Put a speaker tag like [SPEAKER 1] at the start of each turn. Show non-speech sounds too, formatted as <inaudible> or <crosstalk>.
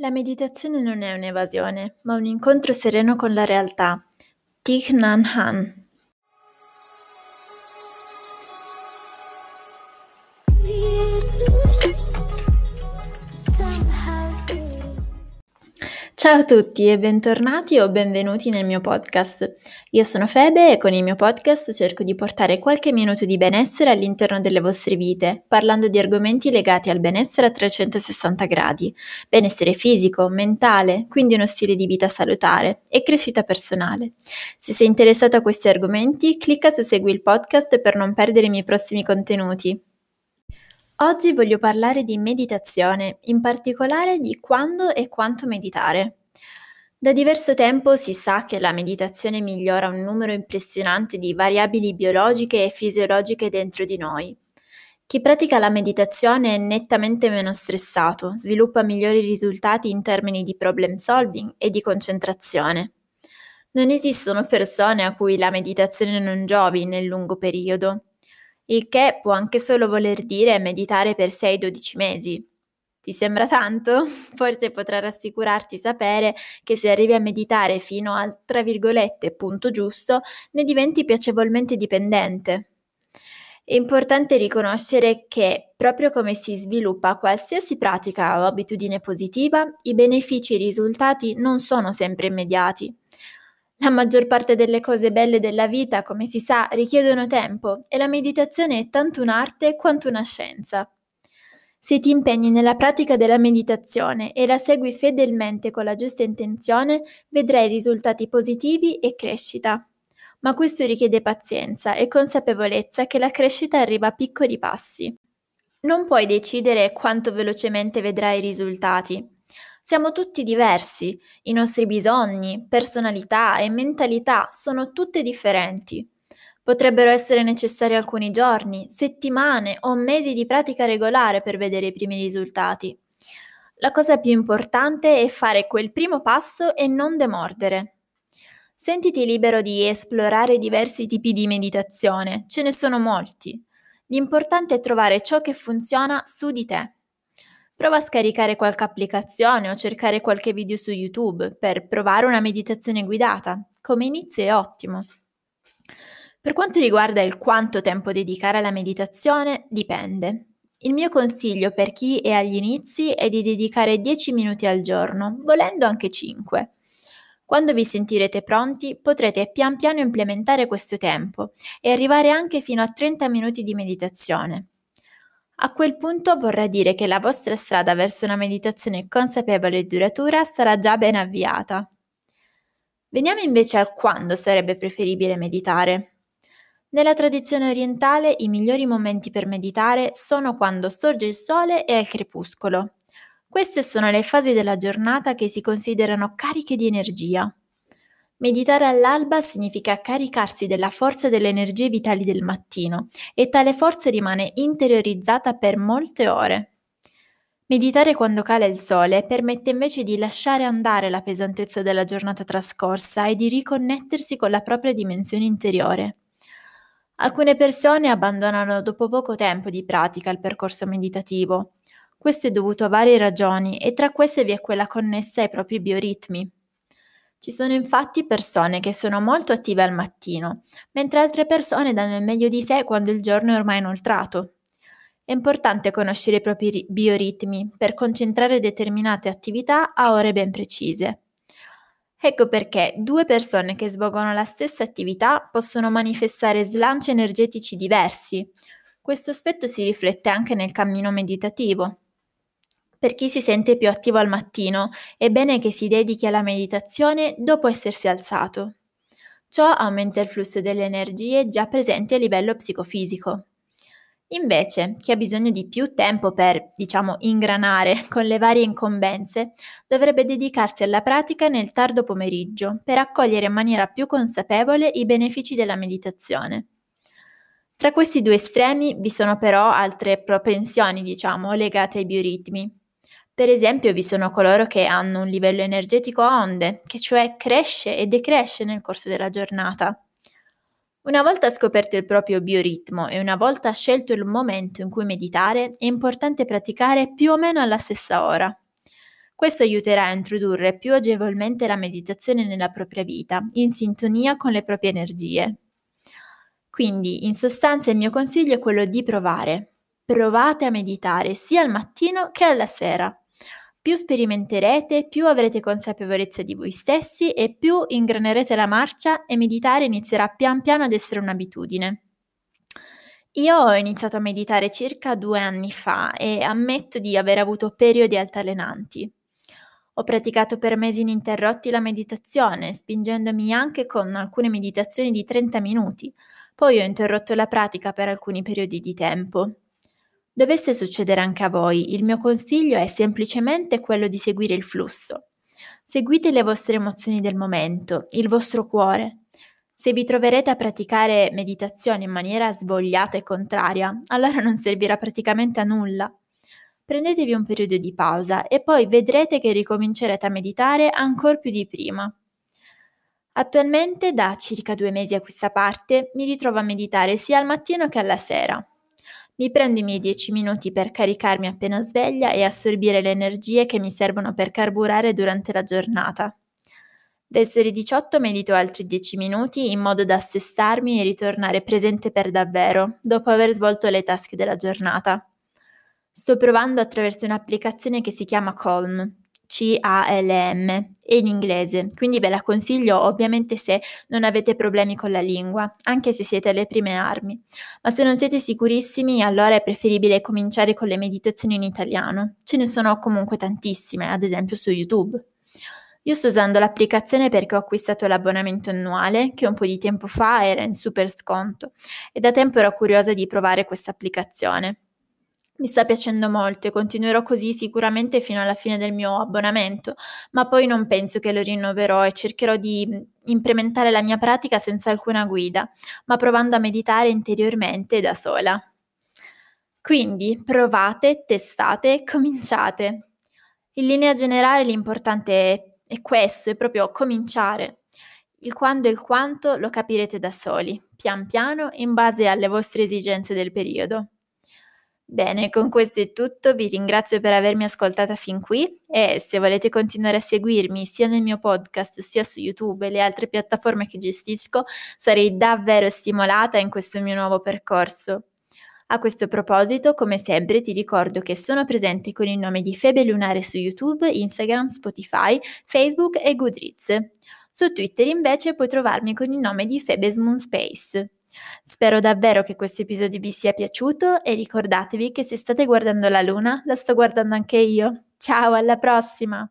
[SPEAKER 1] La meditazione non è un'evasione, ma un incontro sereno con la realtà. Thich Nhat Hanh Ciao a tutti e bentornati o benvenuti nel mio podcast. Io sono Febe e con il mio podcast cerco di portare qualche minuto di benessere all'interno delle vostre vite, parlando di argomenti legati al benessere a 360 gradi, benessere fisico, mentale, quindi uno stile di vita salutare e crescita personale. Se sei interessato a questi argomenti, clicca su Segui il podcast per non perdere i miei prossimi contenuti. Oggi voglio parlare di meditazione, in particolare di quando e quanto meditare. Da diverso tempo si sa che la meditazione migliora un numero impressionante di variabili biologiche e fisiologiche dentro di noi. Chi pratica la meditazione è nettamente meno stressato, sviluppa migliori risultati in termini di problem solving e di concentrazione. Non esistono persone a cui la meditazione non giovi nel lungo periodo il che può anche solo voler dire meditare per 6-12 mesi. Ti sembra tanto? <laughs> Forse potrà rassicurarti sapere che se arrivi a meditare fino al, tra virgolette, punto giusto, ne diventi piacevolmente dipendente. È importante riconoscere che, proprio come si sviluppa qualsiasi pratica o abitudine positiva, i benefici e i risultati non sono sempre immediati. La maggior parte delle cose belle della vita, come si sa, richiedono tempo e la meditazione è tanto un'arte quanto una scienza. Se ti impegni nella pratica della meditazione e la segui fedelmente con la giusta intenzione, vedrai risultati positivi e crescita. Ma questo richiede pazienza e consapevolezza che la crescita arriva a piccoli passi. Non puoi decidere quanto velocemente vedrai i risultati. Siamo tutti diversi, i nostri bisogni, personalità e mentalità sono tutte differenti. Potrebbero essere necessari alcuni giorni, settimane o mesi di pratica regolare per vedere i primi risultati. La cosa più importante è fare quel primo passo e non demordere. Sentiti libero di esplorare diversi tipi di meditazione, ce ne sono molti. L'importante è trovare ciò che funziona su di te. Prova a scaricare qualche applicazione o cercare qualche video su YouTube per provare una meditazione guidata. Come inizio è ottimo. Per quanto riguarda il quanto tempo dedicare alla meditazione, dipende. Il mio consiglio per chi è agli inizi è di dedicare 10 minuti al giorno, volendo anche 5. Quando vi sentirete pronti potrete pian piano implementare questo tempo e arrivare anche fino a 30 minuti di meditazione. A quel punto vorrà dire che la vostra strada verso una meditazione consapevole e duratura sarà già ben avviata. Veniamo invece a quando sarebbe preferibile meditare. Nella tradizione orientale i migliori momenti per meditare sono quando sorge il sole e al crepuscolo. Queste sono le fasi della giornata che si considerano cariche di energia. Meditare all'alba significa caricarsi della forza e delle energie vitali del mattino e tale forza rimane interiorizzata per molte ore. Meditare quando cala il sole permette invece di lasciare andare la pesantezza della giornata trascorsa e di riconnettersi con la propria dimensione interiore. Alcune persone abbandonano dopo poco tempo di pratica il percorso meditativo. Questo è dovuto a varie ragioni e tra queste vi è quella connessa ai propri bioritmi. Ci sono infatti persone che sono molto attive al mattino, mentre altre persone danno il meglio di sé quando il giorno è ormai inoltrato. È importante conoscere i propri bioritmi per concentrare determinate attività a ore ben precise. Ecco perché due persone che svolgono la stessa attività possono manifestare slanci energetici diversi. Questo aspetto si riflette anche nel cammino meditativo. Per chi si sente più attivo al mattino, è bene che si dedichi alla meditazione dopo essersi alzato. Ciò aumenta il flusso delle energie già presenti a livello psicofisico. Invece, chi ha bisogno di più tempo per, diciamo, ingranare <laughs> con le varie incombenze, dovrebbe dedicarsi alla pratica nel tardo pomeriggio per accogliere in maniera più consapevole i benefici della meditazione. Tra questi due estremi vi sono però altre propensioni, diciamo, legate ai bioritmi. Per esempio vi sono coloro che hanno un livello energetico a onde, che cioè cresce e decresce nel corso della giornata. Una volta scoperto il proprio bioritmo e una volta scelto il momento in cui meditare, è importante praticare più o meno alla stessa ora. Questo aiuterà a introdurre più agevolmente la meditazione nella propria vita, in sintonia con le proprie energie. Quindi, in sostanza, il mio consiglio è quello di provare. Provate a meditare sia al mattino che alla sera. Più sperimenterete, più avrete consapevolezza di voi stessi e più ingranerete la marcia e meditare inizierà pian piano ad essere un'abitudine. Io ho iniziato a meditare circa due anni fa e ammetto di aver avuto periodi altalenanti. Ho praticato per mesi ininterrotti la meditazione, spingendomi anche con alcune meditazioni di 30 minuti. Poi ho interrotto la pratica per alcuni periodi di tempo. Dovesse succedere anche a voi, il mio consiglio è semplicemente quello di seguire il flusso. Seguite le vostre emozioni del momento, il vostro cuore. Se vi troverete a praticare meditazione in maniera svogliata e contraria, allora non servirà praticamente a nulla. Prendetevi un periodo di pausa e poi vedrete che ricomincerete a meditare ancora più di prima. Attualmente, da circa due mesi a questa parte, mi ritrovo a meditare sia al mattino che alla sera. Mi prendo i miei 10 minuti per caricarmi appena sveglia e assorbire le energie che mi servono per carburare durante la giornata. Verso le 18 medito altri 10 minuti in modo da assestarmi e ritornare presente per davvero, dopo aver svolto le tasche della giornata. Sto provando attraverso un'applicazione che si chiama Calm, C-A-L-M, e in inglese, quindi ve la consiglio ovviamente se non avete problemi con la lingua, anche se siete alle prime armi. Ma se non siete sicurissimi, allora è preferibile cominciare con le meditazioni in italiano. Ce ne sono comunque tantissime, ad esempio su YouTube. Io sto usando l'applicazione perché ho acquistato l'abbonamento annuale che un po' di tempo fa era in super sconto e da tempo ero curiosa di provare questa applicazione. Mi sta piacendo molto e continuerò così sicuramente fino alla fine del mio abbonamento, ma poi non penso che lo rinnoverò e cercherò di mm, implementare la mia pratica senza alcuna guida, ma provando a meditare interiormente da sola. Quindi provate, testate e <laughs> cominciate. In linea generale l'importante è questo, è proprio cominciare. Il quando e il quanto lo capirete da soli, pian piano, in base alle vostre esigenze del periodo. Bene, con questo è tutto, vi ringrazio per avermi ascoltata fin qui e se volete continuare a seguirmi sia nel mio podcast sia su YouTube e le altre piattaforme che gestisco, sarei davvero stimolata in questo mio nuovo percorso. A questo proposito, come sempre, ti ricordo che sono presente con il nome di Febe Lunare su YouTube, Instagram, Spotify, Facebook e Goodreads. Su Twitter invece puoi trovarmi con il nome di Febes Moon Space. Spero davvero che questo episodio vi sia piaciuto e ricordatevi che se state guardando la luna, la sto guardando anche io. Ciao, alla prossima!